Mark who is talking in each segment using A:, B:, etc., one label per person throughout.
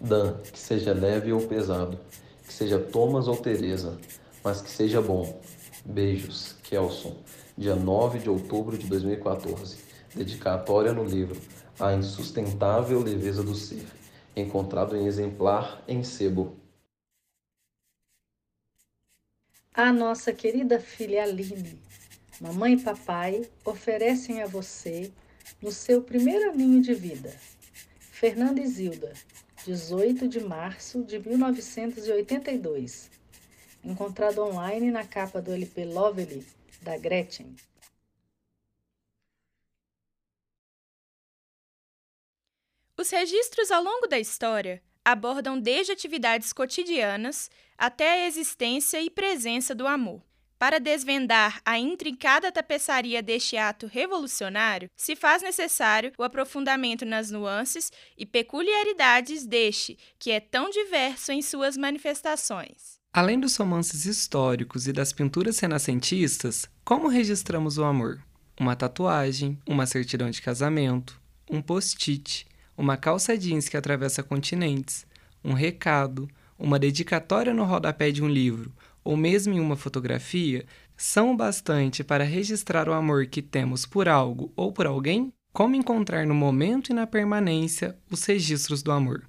A: Dan, que seja leve ou pesado, que seja Thomas ou Teresa, mas que seja bom. Beijos, Kelson. Dia 9 de outubro de 2014. Dedicatória no livro A Insustentável Leveza do Ser, encontrado em exemplar em sebo.
B: A nossa querida filha Aline, mamãe e papai oferecem a você no seu primeiro aninho de vida. Fernanda Isilda, 18 de março de 1982. Encontrado online na capa do LP Lovely, da Gretchen.
C: Os registros ao longo da história abordam desde atividades cotidianas até a existência e presença do amor. Para desvendar a intrincada tapeçaria deste ato revolucionário, se faz necessário o aprofundamento nas nuances e peculiaridades deste, que é tão diverso em suas manifestações.
D: Além dos romances históricos e das pinturas renascentistas, como registramos o amor? Uma tatuagem, uma certidão de casamento, um post-it, uma calça jeans que atravessa continentes, um recado, uma dedicatória no rodapé de um livro ou mesmo em uma fotografia são o bastante para registrar o amor que temos por algo ou por alguém? Como encontrar no momento e na permanência os registros do amor?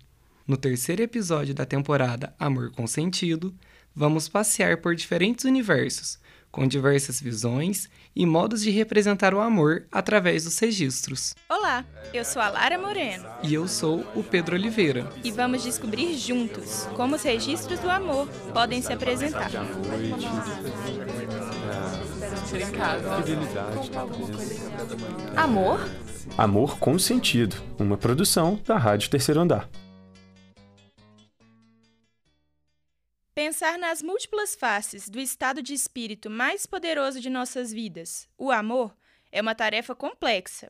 D: No terceiro episódio da temporada Amor com Sentido, vamos passear por diferentes universos, com diversas visões e modos de representar o amor através dos registros.
C: Olá, eu sou a Lara Moreno.
D: E eu sou o Pedro Oliveira.
C: E vamos descobrir juntos como os registros do amor podem se apresentar.
E: Amor?
F: Amor com sentido, uma produção da Rádio Terceiro Andar.
C: Pensar nas múltiplas faces do estado de espírito mais poderoso de nossas vidas, o amor, é uma tarefa complexa.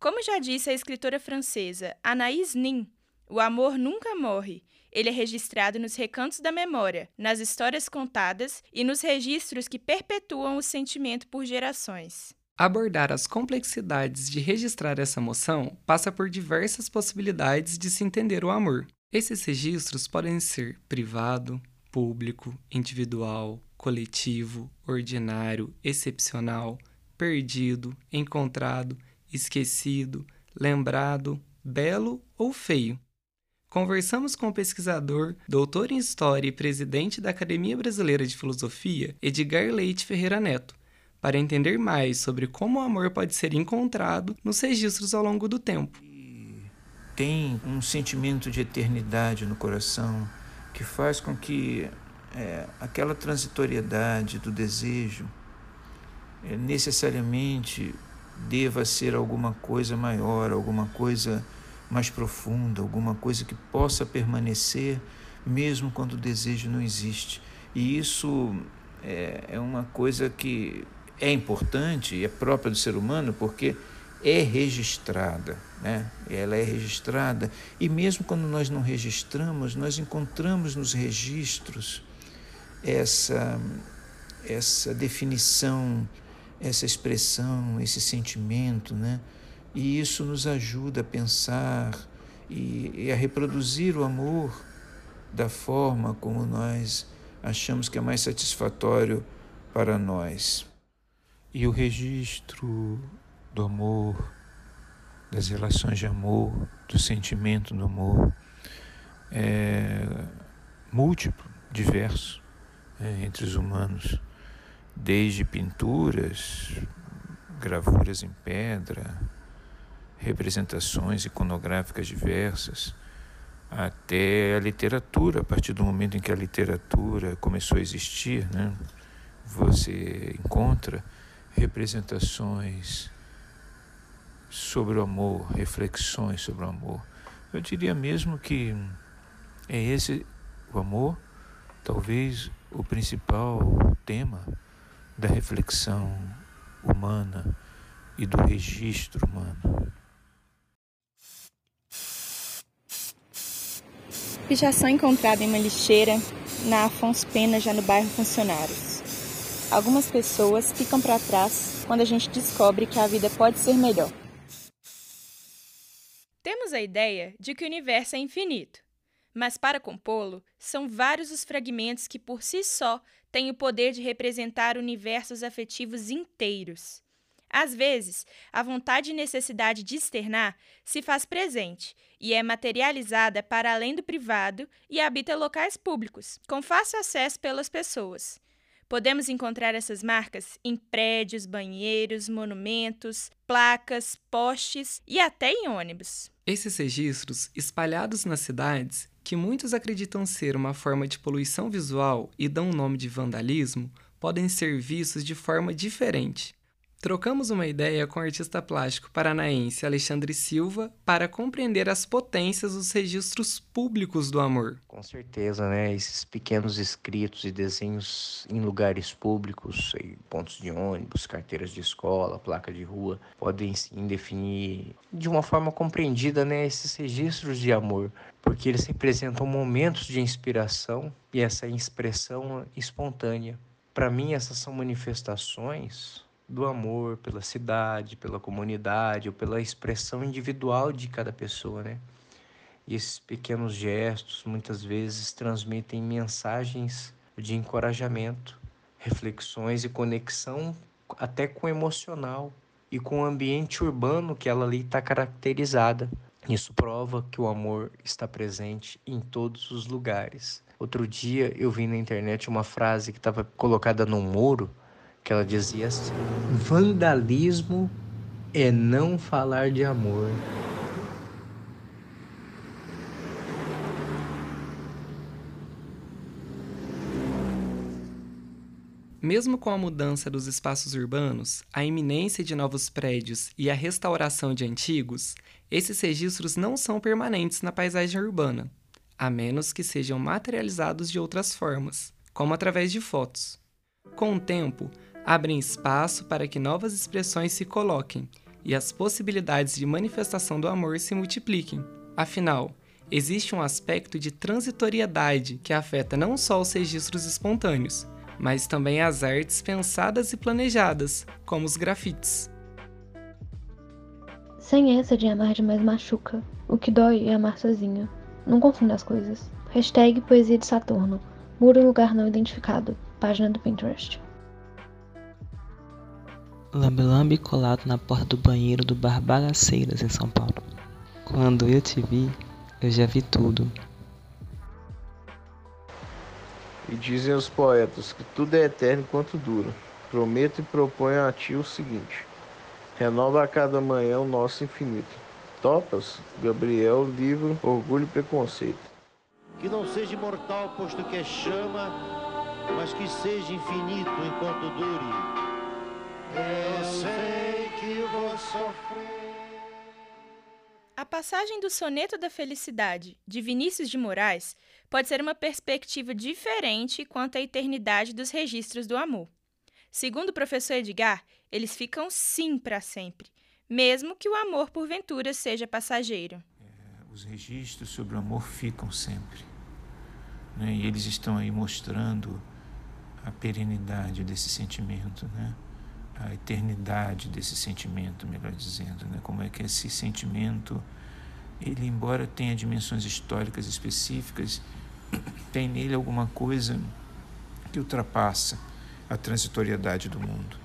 C: Como já disse a escritora francesa Anaïs Nin, o amor nunca morre. Ele é registrado nos recantos da memória, nas histórias contadas e nos registros que perpetuam o sentimento por gerações.
D: Abordar as complexidades de registrar essa emoção passa por diversas possibilidades de se entender o amor. Esses registros podem ser privado, público, individual, coletivo, ordinário, excepcional, perdido, encontrado, esquecido, lembrado, belo ou feio. Conversamos com o pesquisador, doutor em História e presidente da Academia Brasileira de Filosofia, Edgar Leite Ferreira Neto, para entender mais sobre como o amor pode ser encontrado nos registros ao longo do tempo.
G: Tem um sentimento de eternidade no coração, que faz com que é, aquela transitoriedade do desejo é, necessariamente deva ser alguma coisa maior, alguma coisa mais profunda, alguma coisa que possa permanecer mesmo quando o desejo não existe. E isso é, é uma coisa que é importante e é própria do ser humano porque é registrada, né? Ela é registrada e mesmo quando nós não registramos, nós encontramos nos registros essa essa definição, essa expressão, esse sentimento, né? E isso nos ajuda a pensar e, e a reproduzir o amor da forma como nós achamos que é mais satisfatório para nós. E o registro do amor, das relações de amor, do sentimento do amor, é múltiplo, diverso é, entre os humanos, desde pinturas, gravuras em pedra, representações iconográficas diversas, até a literatura, a partir do momento em que a literatura começou a existir, né? você encontra representações sobre o amor, reflexões sobre o amor. Eu diria mesmo que é esse o amor, talvez o principal tema da reflexão humana e do registro humano.
C: Pichação encontrada em uma lixeira na Afonso Pena, já no bairro Funcionários. Algumas pessoas ficam para trás quando a gente descobre que a vida pode ser melhor. Temos a ideia de que o universo é infinito, Mas para compô-lo, são vários os fragmentos que por si só têm o poder de representar universos afetivos inteiros. Às vezes, a vontade e necessidade de externar se faz presente e é materializada para além do privado e habita locais públicos, com fácil acesso pelas pessoas. Podemos encontrar essas marcas em prédios, banheiros, monumentos, placas, postes e até em ônibus.
D: Esses registros, espalhados nas cidades, que muitos acreditam ser uma forma de poluição visual e dão o nome de vandalismo, podem ser vistos de forma diferente. Trocamos uma ideia com o artista plástico paranaense Alexandre Silva para compreender as potências dos registros públicos do amor.
E: Com certeza, né? Esses pequenos escritos e desenhos em lugares públicos, pontos de ônibus, carteiras de escola, placa de rua, podem sim definir de uma forma compreendida, né, esses registros de amor, porque eles representam momentos de inspiração e essa expressão espontânea. Para mim, essas são manifestações do amor pela cidade, pela comunidade ou pela expressão individual de cada pessoa, né? E esses pequenos gestos muitas vezes transmitem mensagens de encorajamento, reflexões e conexão até com o emocional e com o ambiente urbano que ela ali está caracterizada. Isso prova que o amor está presente em todos os lugares. Outro dia eu vi na internet uma frase que estava colocada num muro que ela dizia assim: vandalismo é não falar de amor.
D: Mesmo com a mudança dos espaços urbanos, a iminência de novos prédios e a restauração de antigos, esses registros não são permanentes na paisagem urbana, a menos que sejam materializados de outras formas, como através de fotos. Com o tempo, abrem espaço para que novas expressões se coloquem e as possibilidades de manifestação do amor se multipliquem. Afinal, existe um aspecto de transitoriedade que afeta não só os registros espontâneos, mas também as artes pensadas e planejadas, como os grafites.
H: Sem essa de amar demais machuca. O que dói é amar sozinho. Não confunda as coisas. Hashtag Poesia de Saturno. Muro lugar não identificado. Página do Pinterest.
I: Lambe-lambe colado na porta do banheiro do bar Bagaceiras, em São Paulo. Quando eu te vi, eu já vi tudo.
J: E dizem os poetas que tudo é eterno enquanto dura. Prometo e proponho a ti o seguinte: renova a cada manhã o nosso infinito. Topas? Gabriel, livro Orgulho e Preconceito.
K: Que não seja imortal, posto que é chama, mas que seja infinito enquanto dure. Eu sei que vou sofrer.
C: A passagem do Soneto da Felicidade, de Vinícius de Moraes, pode ser uma perspectiva diferente quanto à eternidade dos registros do amor. Segundo o professor Edgar, eles ficam sim para sempre, mesmo que o amor porventura seja passageiro.
G: É, os registros sobre o amor ficam sempre. Né? E eles estão aí mostrando a perenidade desse sentimento, né? A eternidade desse sentimento, melhor dizendo, né? Como é que esse sentimento, ele embora tenha dimensões históricas específicas, tem nele alguma coisa que ultrapassa a transitoriedade do mundo.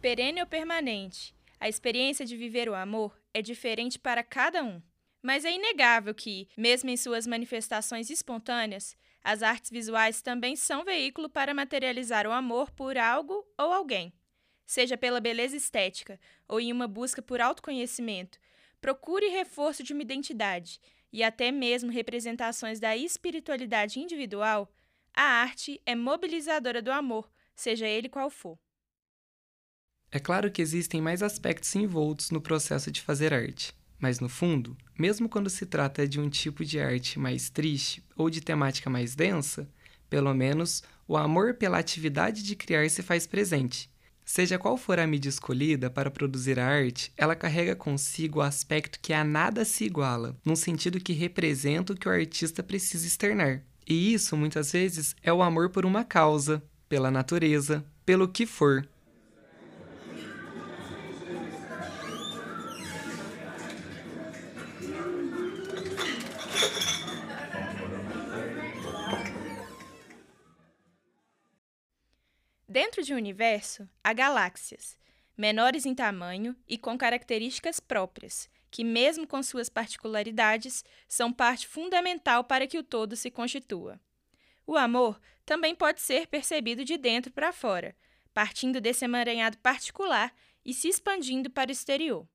C: Perene ou permanente, a experiência de viver o amor é diferente para cada um. Mas é inegável que, mesmo em suas manifestações espontâneas, as artes visuais também são veículo para materializar o amor por algo ou alguém. Seja pela beleza estética ou em uma busca por autoconhecimento, procure reforço de uma identidade e até mesmo representações da espiritualidade individual, a arte é mobilizadora do amor, seja ele qual for.
D: É claro que existem mais aspectos envoltos no processo de fazer arte. Mas no fundo, mesmo quando se trata de um tipo de arte mais triste ou de temática mais densa, pelo menos o amor pela atividade de criar se faz presente. Seja qual for a mídia escolhida para produzir a arte, ela carrega consigo o aspecto que a nada se iguala, num sentido que representa o que o artista precisa externar. E isso, muitas vezes, é o amor por uma causa, pela natureza, pelo que for,
C: Dentro de um universo, há galáxias, menores em tamanho e com características próprias, que, mesmo com suas particularidades, são parte fundamental para que o todo se constitua. O amor também pode ser percebido de dentro para fora, partindo desse emaranhado particular e se expandindo para o exterior.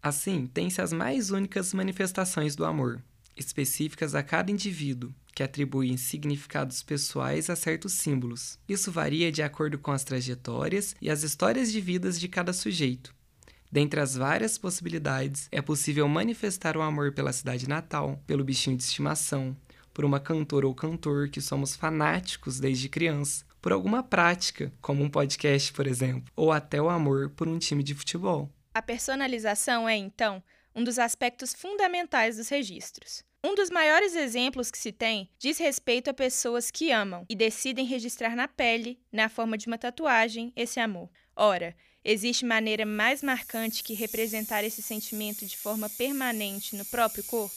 D: Assim, tem-se as mais únicas manifestações do amor, específicas a cada indivíduo, que atribuem significados pessoais a certos símbolos. Isso varia de acordo com as trajetórias e as histórias de vidas de cada sujeito. Dentre as várias possibilidades, é possível manifestar o amor pela cidade natal, pelo bichinho de estimação, por uma cantora ou cantor que somos fanáticos desde criança, por alguma prática, como um podcast, por exemplo, ou até o amor por um time de futebol.
C: A personalização é, então, um dos aspectos fundamentais dos registros. Um dos maiores exemplos que se tem diz respeito a pessoas que amam e decidem registrar na pele, na forma de uma tatuagem, esse amor. Ora, existe maneira mais marcante que representar esse sentimento de forma permanente no próprio corpo?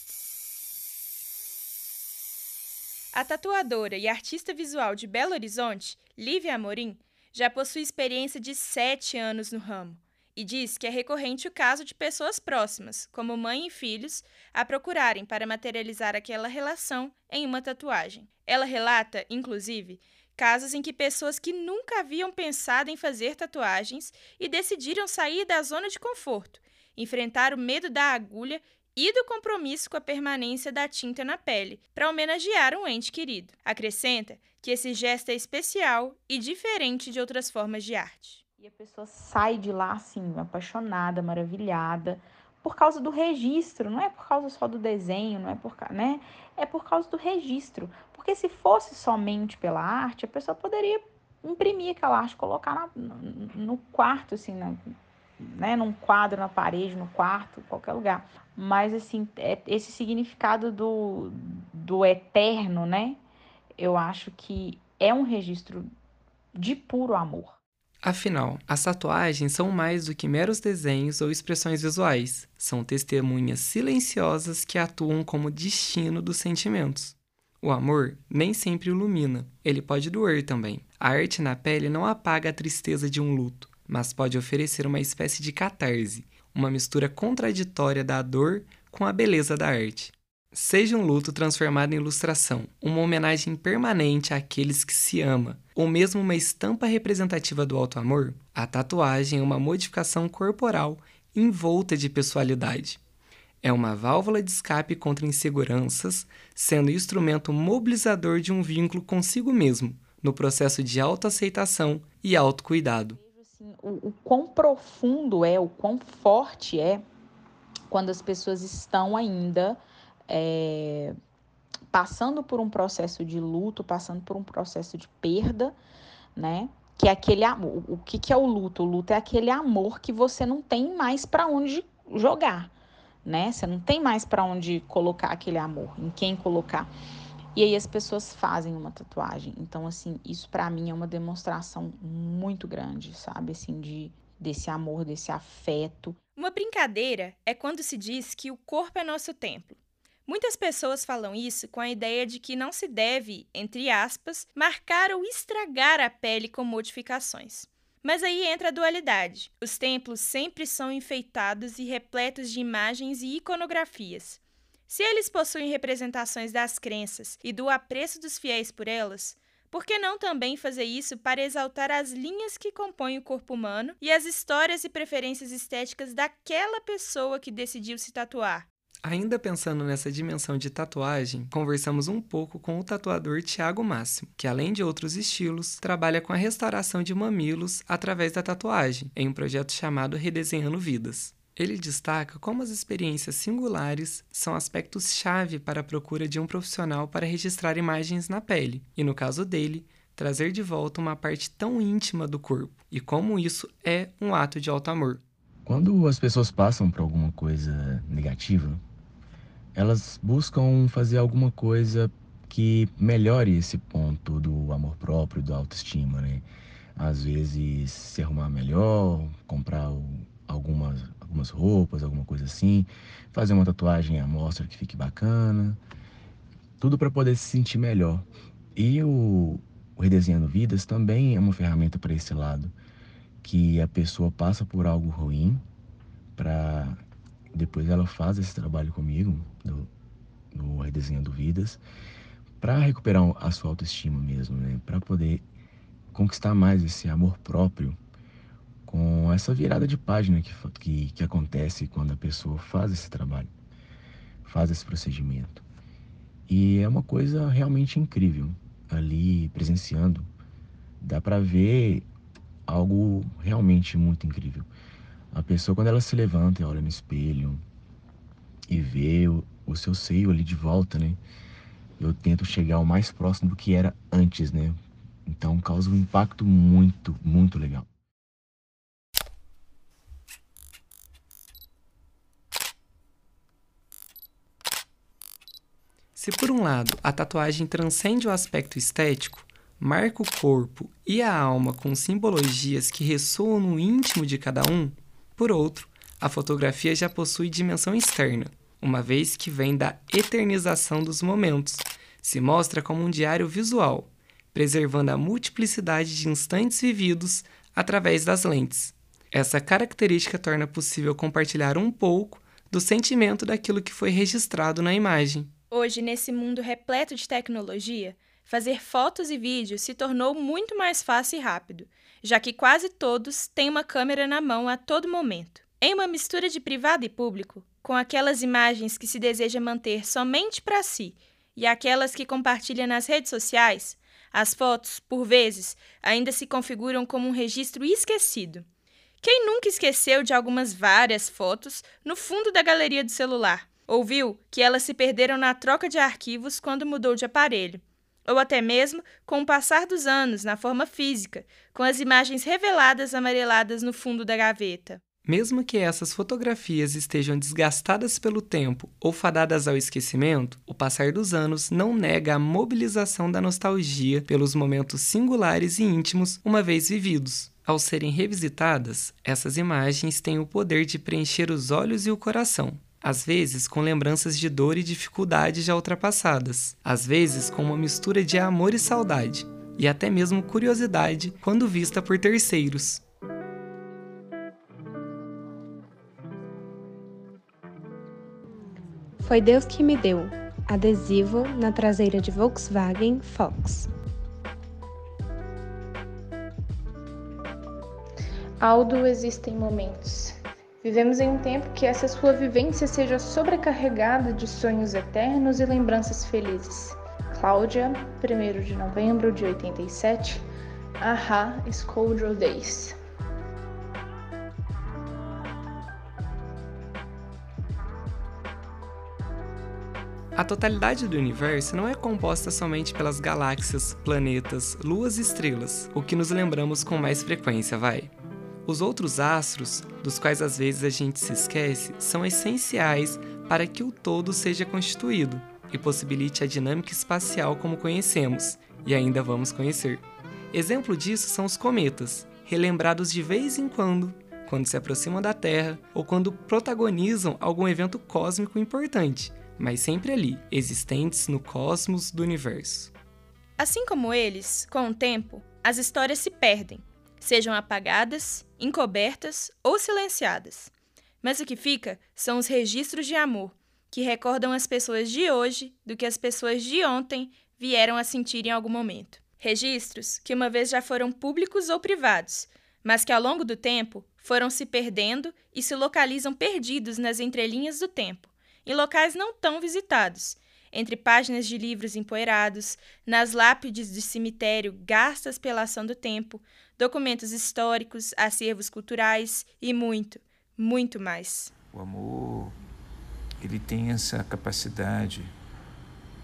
C: A tatuadora e artista visual de Belo Horizonte, Lívia Amorim, já possui experiência de sete anos no ramo e diz que é recorrente o caso de pessoas próximas, como mãe e filhos, a procurarem para materializar aquela relação em uma tatuagem. Ela relata, inclusive, casos em que pessoas que nunca haviam pensado em fazer tatuagens e decidiram sair da zona de conforto, enfrentar o medo da agulha e do compromisso com a permanência da tinta na pele, para homenagear um ente querido. Acrescenta que esse gesto é especial e diferente de outras formas de arte.
L: A pessoa sai de lá assim, apaixonada, maravilhada, por causa do registro, não é por causa só do desenho, não é por, né? É por causa do registro. Porque se fosse somente pela arte, a pessoa poderia imprimir aquela arte, colocar na, no quarto, assim, na, né, num quadro na parede, no quarto, qualquer lugar. Mas assim, é, esse significado do, do eterno, né? Eu acho que é um registro de puro amor.
D: Afinal, as tatuagens são mais do que meros desenhos ou expressões visuais. São testemunhas silenciosas que atuam como destino dos sentimentos. O amor nem sempre ilumina, ele pode doer também. A arte na pele não apaga a tristeza de um luto, mas pode oferecer uma espécie de catarse, uma mistura contraditória da dor com a beleza da arte. Seja um luto transformado em ilustração, uma homenagem permanente àqueles que se ama, ou mesmo uma estampa representativa do alto amor, a tatuagem é uma modificação corporal envolta de pessoalidade. É uma válvula de escape contra inseguranças, sendo instrumento mobilizador de um vínculo consigo mesmo, no processo de autoaceitação e autocuidado.
L: Assim, o, o quão profundo é, o quão forte é quando as pessoas estão ainda é, passando por um processo de luto, passando por um processo de perda, né? Que é aquele amor. O que, que é o luto? O luto é aquele amor que você não tem mais para onde jogar, né? Você não tem mais para onde colocar aquele amor, em quem colocar. E aí as pessoas fazem uma tatuagem. Então, assim, isso para mim é uma demonstração muito grande, sabe? Assim, de, desse amor, desse afeto.
C: Uma brincadeira é quando se diz que o corpo é nosso templo. Muitas pessoas falam isso com a ideia de que não se deve, entre aspas, marcar ou estragar a pele com modificações. Mas aí entra a dualidade. Os templos sempre são enfeitados e repletos de imagens e iconografias. Se eles possuem representações das crenças e do apreço dos fiéis por elas, por que não também fazer isso para exaltar as linhas que compõem o corpo humano e as histórias e preferências estéticas daquela pessoa que decidiu se tatuar?
D: Ainda pensando nessa dimensão de tatuagem, conversamos um pouco com o tatuador Tiago Máximo, que além de outros estilos, trabalha com a restauração de mamilos através da tatuagem, em um projeto chamado Redesenhando Vidas. Ele destaca como as experiências singulares são aspectos-chave para a procura de um profissional para registrar imagens na pele, e no caso dele, trazer de volta uma parte tão íntima do corpo, e como isso é um ato de alto amor.
M: Quando as pessoas passam por alguma coisa negativa, elas buscam fazer alguma coisa que melhore esse ponto do amor próprio, da autoestima, né? Às vezes se arrumar melhor, comprar algumas, algumas roupas, alguma coisa assim, fazer uma tatuagem à mostra que fique bacana, tudo para poder se sentir melhor. E o, o Redesenhando Vidas também é uma ferramenta para esse lado, que a pessoa passa por algo ruim, para depois ela faz esse trabalho comigo, do, no Redesenhando Vidas, para recuperar a sua autoestima mesmo, né? Para poder conquistar mais esse amor próprio com essa virada de página que, que, que acontece quando a pessoa faz esse trabalho, faz esse procedimento. E é uma coisa realmente incrível ali presenciando. Dá para ver algo realmente muito incrível. A pessoa, quando ela se levanta e olha no espelho e vê o, o seu seio ali de volta, né? Eu tento chegar o mais próximo do que era antes, né? Então causa um impacto muito, muito legal.
D: Se por um lado a tatuagem transcende o aspecto estético, marca o corpo e a alma com simbologias que ressoam no íntimo de cada um, por outro, a fotografia já possui dimensão externa, uma vez que vem da eternização dos momentos, se mostra como um diário visual, preservando a multiplicidade de instantes vividos através das lentes. Essa característica torna possível compartilhar um pouco do sentimento daquilo que foi registrado na imagem.
C: Hoje, nesse mundo repleto de tecnologia, fazer fotos e vídeos se tornou muito mais fácil e rápido, já que quase todos têm uma câmera na mão a todo momento. Em uma mistura de privado e público, com aquelas imagens que se deseja manter somente para si e aquelas que compartilha nas redes sociais, as fotos, por vezes, ainda se configuram como um registro esquecido. Quem nunca esqueceu de algumas várias fotos no fundo da galeria do celular? Ou viu que elas se perderam na troca de arquivos quando mudou de aparelho? Ou até mesmo com o passar dos anos na forma física, com as imagens reveladas amareladas no fundo da gaveta?
D: Mesmo que essas fotografias estejam desgastadas pelo tempo ou fadadas ao esquecimento, o passar dos anos não nega a mobilização da nostalgia pelos momentos singulares e íntimos uma vez vividos. Ao serem revisitadas, essas imagens têm o poder de preencher os olhos e o coração, às vezes com lembranças de dor e dificuldade já ultrapassadas, às vezes com uma mistura de amor e saudade, e até mesmo curiosidade quando vista por terceiros.
N: Foi Deus que me deu adesivo na traseira de Volkswagen Fox.
O: Aldo, existem momentos. Vivemos em um tempo que essa sua vivência seja sobrecarregada de sonhos eternos e lembranças felizes. Cláudia, 1 de novembro de 87, Aha, School Days.
D: A totalidade do universo não é composta somente pelas galáxias, planetas, luas e estrelas, o que nos lembramos com mais frequência, vai. Os outros astros, dos quais às vezes a gente se esquece, são essenciais para que o todo seja constituído e possibilite a dinâmica espacial como conhecemos e ainda vamos conhecer. Exemplo disso são os cometas, relembrados de vez em quando, quando se aproximam da Terra ou quando protagonizam algum evento cósmico importante mas sempre ali, existentes no cosmos do universo.
C: Assim como eles, com o tempo, as histórias se perdem, sejam apagadas, encobertas ou silenciadas. Mas o que fica são os registros de amor, que recordam as pessoas de hoje do que as pessoas de ontem vieram a sentir em algum momento. Registros que uma vez já foram públicos ou privados, mas que ao longo do tempo foram se perdendo e se localizam perdidos nas entrelinhas do tempo, em locais não tão visitados, entre páginas de livros empoeirados, nas lápides de cemitério gastas pela ação do tempo, documentos históricos, acervos culturais e muito, muito mais.
G: O amor, ele tem essa capacidade,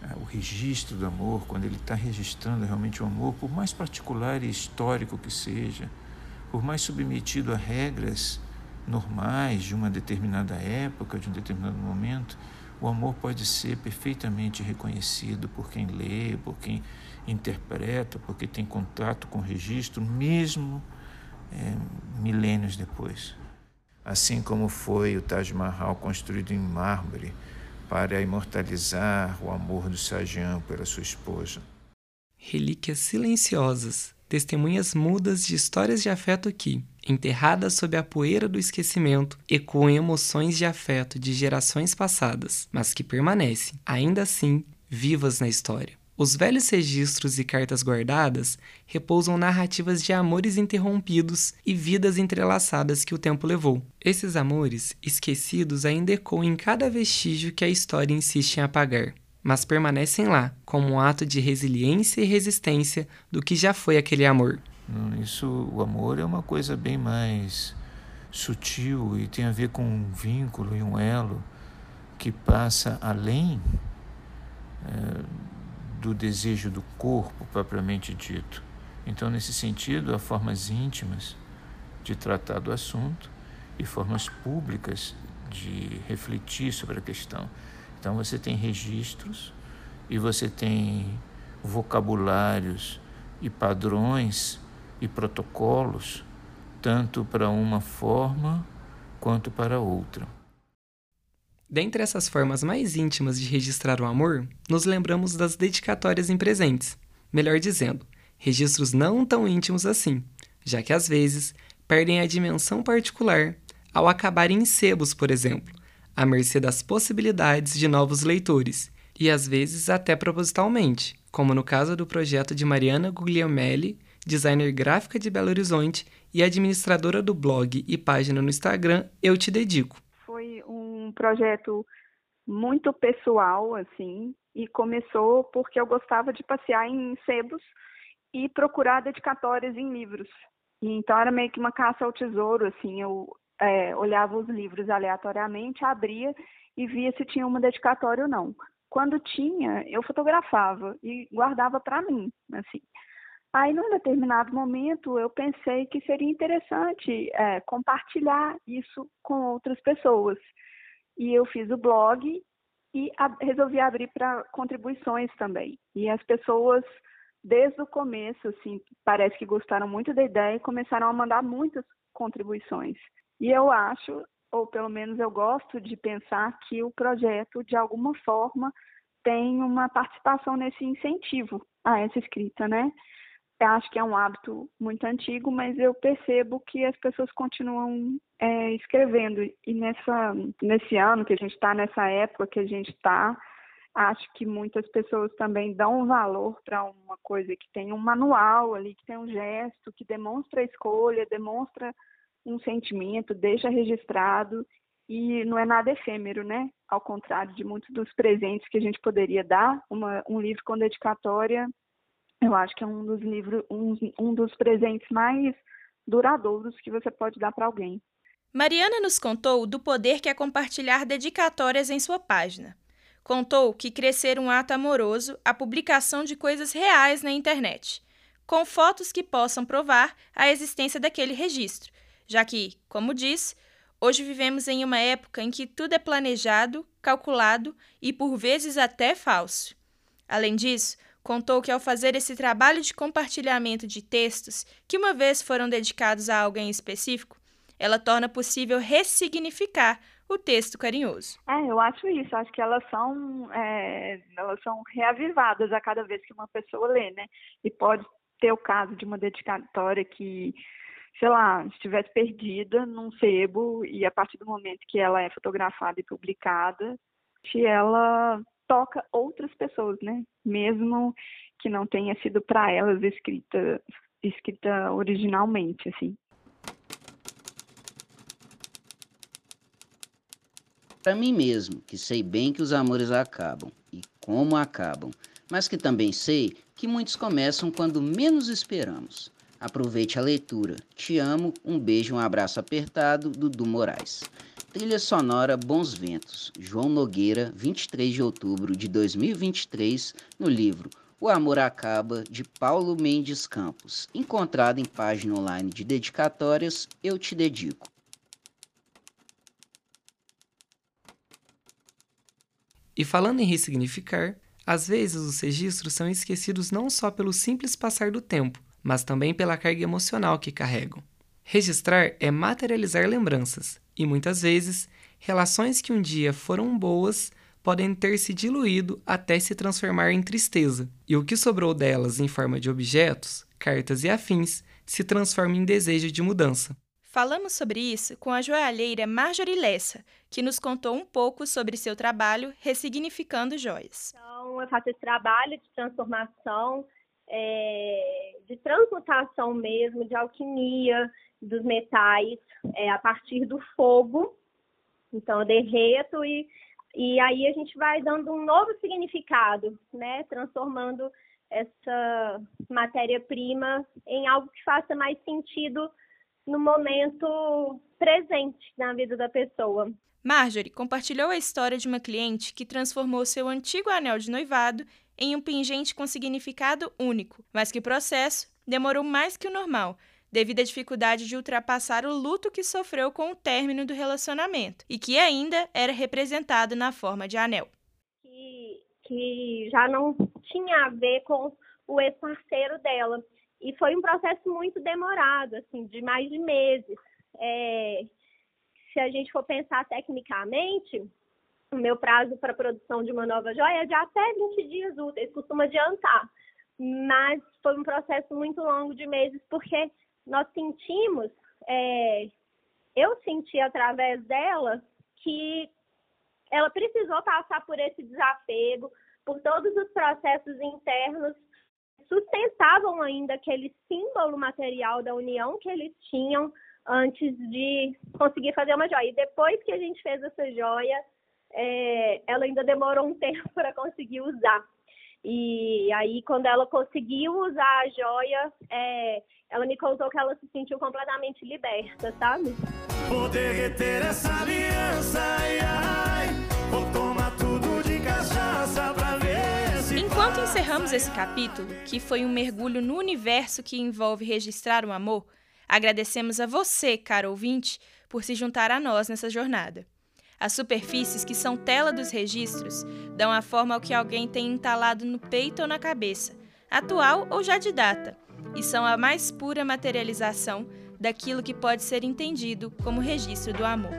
G: né, o registro do amor, quando ele está registrando realmente o amor, por mais particular e histórico que seja, por mais submetido a regras normais de uma determinada época, de um determinado momento, o amor pode ser perfeitamente reconhecido por quem lê, por quem interpreta, porque tem contato com o registro, mesmo é, milênios depois. Assim como foi o Taj Mahal construído em mármore para imortalizar o amor do Sajjan pela sua esposa.
D: relíquias silenciosas, testemunhas mudas de histórias de afeto que, enterradas sob a poeira do esquecimento, ecoam emoções de afeto de gerações passadas, mas que permanecem, ainda assim, vivas na história. Os velhos registros e cartas guardadas repousam narrativas de amores interrompidos e vidas entrelaçadas que o tempo levou. Esses amores, esquecidos, ainda ecoam em cada vestígio que a história insiste em apagar, mas permanecem lá como um ato de resiliência e resistência do que já foi aquele amor.
G: Isso, o amor é uma coisa bem mais sutil e tem a ver com um vínculo e um elo que passa além é, do desejo do corpo propriamente dito. Então, nesse sentido, há formas íntimas de tratar do assunto e formas públicas de refletir sobre a questão. Então, você tem registros e você tem vocabulários e padrões e protocolos, tanto para uma forma quanto para outra.
D: Dentre essas formas mais íntimas de registrar o amor, nos lembramos das dedicatórias em presentes. Melhor dizendo, registros não tão íntimos assim, já que às vezes perdem a dimensão particular ao acabarem em sebos, por exemplo, à mercê das possibilidades de novos leitores, e às vezes até propositalmente, como no caso do projeto de Mariana Guglielmelli designer gráfica de Belo Horizonte e administradora do blog e página no Instagram Eu Te Dedico.
P: Foi um projeto muito pessoal, assim, e começou porque eu gostava de passear em sebos e procurar dedicatórias em livros. E então era meio que uma caça ao tesouro, assim, eu é, olhava os livros aleatoriamente, abria e via se tinha uma dedicatória ou não. Quando tinha, eu fotografava e guardava para mim, assim. Aí, num determinado momento, eu pensei que seria interessante é, compartilhar isso com outras pessoas. E eu fiz o blog e a, resolvi abrir para contribuições também. E as pessoas, desde o começo, assim, parece que gostaram muito da ideia e começaram a mandar muitas contribuições. E eu acho, ou pelo menos eu gosto de pensar que o projeto, de alguma forma, tem uma participação nesse incentivo a essa escrita, né? Eu acho que é um hábito muito antigo, mas eu percebo que as pessoas continuam é, escrevendo. E nessa, nesse ano que a gente está, nessa época que a gente está, acho que muitas pessoas também dão valor para uma coisa que tem um manual ali, que tem um gesto, que demonstra a escolha, demonstra um sentimento, deixa registrado e não é nada efêmero, né? Ao contrário de muitos dos presentes que a gente poderia dar, uma, um livro com dedicatória eu acho que é um dos livros, um, um dos presentes mais duradouros que você pode dar para alguém.
C: Mariana nos contou do poder que é compartilhar dedicatórias em sua página. Contou que crescer um ato amoroso a publicação de coisas reais na internet, com fotos que possam provar a existência daquele registro, já que, como diz, hoje vivemos em uma época em que tudo é planejado, calculado e por vezes até falso. Além disso, contou que ao fazer esse trabalho de compartilhamento de textos que uma vez foram dedicados a alguém específico, ela torna possível ressignificar o texto carinhoso.
P: É, eu acho isso. Acho que elas são, é, elas são reavivadas a cada vez que uma pessoa lê, né? E pode ter o caso de uma dedicatória que, sei lá, estivesse perdida num sebo e a partir do momento que ela é fotografada e publicada, se ela toca outras pessoas, né? Mesmo que não tenha sido para elas escrita escrita originalmente, assim.
Q: Para mim mesmo, que sei bem que os amores acabam e como acabam, mas que também sei que muitos começam quando menos esperamos. Aproveite a leitura. Te amo, um beijo, um abraço apertado, Dudu Moraes. Trilha sonora Bons Ventos, João Nogueira, 23 de outubro de 2023, no livro O Amor Acaba, de Paulo Mendes Campos, encontrado em página online de dedicatórias Eu Te Dedico.
D: E falando em ressignificar, às vezes os registros são esquecidos não só pelo simples passar do tempo, mas também pela carga emocional que carregam. Registrar é materializar lembranças, e muitas vezes, relações que um dia foram boas podem ter se diluído até se transformar em tristeza, e o que sobrou delas em forma de objetos, cartas e afins se transforma em desejo de mudança.
C: Falamos sobre isso com a joalheira Marjorie Lessa, que nos contou um pouco sobre seu trabalho ressignificando joias.
R: Então, eu faço esse trabalho de transformação, é, de transmutação mesmo, de alquimia dos metais é, a partir do fogo. Então, eu derreto e, e aí a gente vai dando um novo significado, né? Transformando essa matéria-prima em algo que faça mais sentido no momento presente na vida da pessoa.
C: Marjorie compartilhou a história de uma cliente que transformou seu antigo anel de noivado em um pingente com significado único, mas que o processo demorou mais que o normal, devido à dificuldade de ultrapassar o luto que sofreu com o término do relacionamento e que ainda era representado na forma de anel.
R: Que, que já não tinha a ver com o ex-parceiro dela. E foi um processo muito demorado, assim, de mais de meses. É, se a gente for pensar tecnicamente, o meu prazo para produção de uma nova joia é de até 20 dias úteis, costuma adiantar. Mas foi um processo muito longo de meses, porque nós sentimos, é, eu senti através dela que ela precisou passar por esse desapego, por todos os processos internos sustentavam ainda aquele símbolo material da união que eles tinham antes de conseguir fazer uma joia. E depois que a gente fez essa joia, é, ela ainda demorou um tempo para conseguir usar. E aí, quando ela conseguiu usar a joia, é, ela me contou que ela se sentiu completamente liberta, sabe? Vou derreter essa aliança, ai, ai, vou tomar tudo de cachaça
C: pra ver se Enquanto encerramos esse capítulo, que foi um mergulho no universo que envolve registrar o amor, agradecemos a você, caro ouvinte, por se juntar a nós nessa jornada. As superfícies, que são tela dos registros, dão a forma ao que alguém tem entalado no peito ou na cabeça, atual ou já de data, e são a mais pura materialização daquilo que pode ser entendido como registro do amor.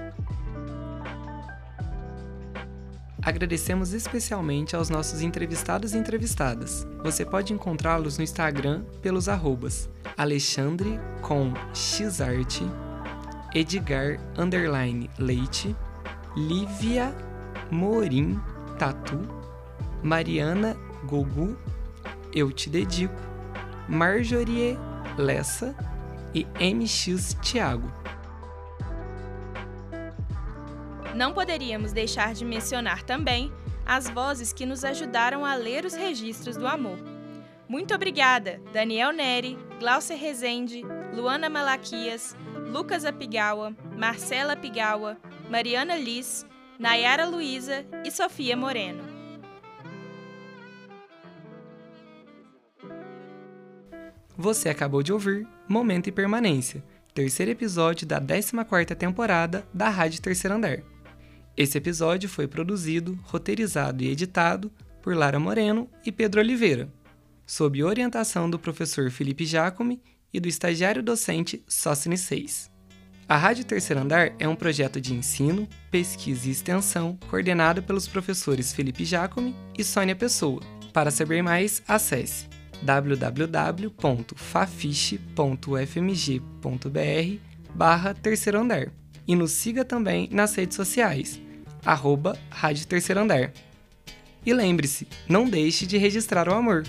D: Agradecemos especialmente aos nossos entrevistados e entrevistadas. Você pode encontrá-los no Instagram pelos arrobas Alexandre com xarte, Edgar underline leite Lívia Morim Tatu, Mariana Gogu, Eu Te Dedico, Marjorie Lessa e MX Thiago.
C: Não poderíamos deixar de mencionar também as vozes que nos ajudaram a ler os registros do amor. Muito obrigada, Daniel Neri, Glaucia Rezende, Luana Malaquias, Lucas Apigawa, Marcela Apigawa, Mariana Liz, Nayara Luiza e Sofia Moreno.
D: Você acabou de ouvir Momento e Permanência, terceiro episódio da 14ª temporada da Rádio Terceiro Andar. Esse episódio foi produzido, roteirizado e editado por Lara Moreno e Pedro Oliveira, sob orientação do professor Felipe Jacome e do estagiário docente Sócine 6. A Rádio Terceiro Andar é um projeto de ensino, pesquisa e extensão coordenado pelos professores Felipe Jacome e Sônia Pessoa. Para saber mais, acesse www.fafiche.fmg.br barra Terceiro Andar e nos siga também nas redes sociais, arroba Rádio Terceiro Andar. E lembre-se, não deixe de registrar o amor.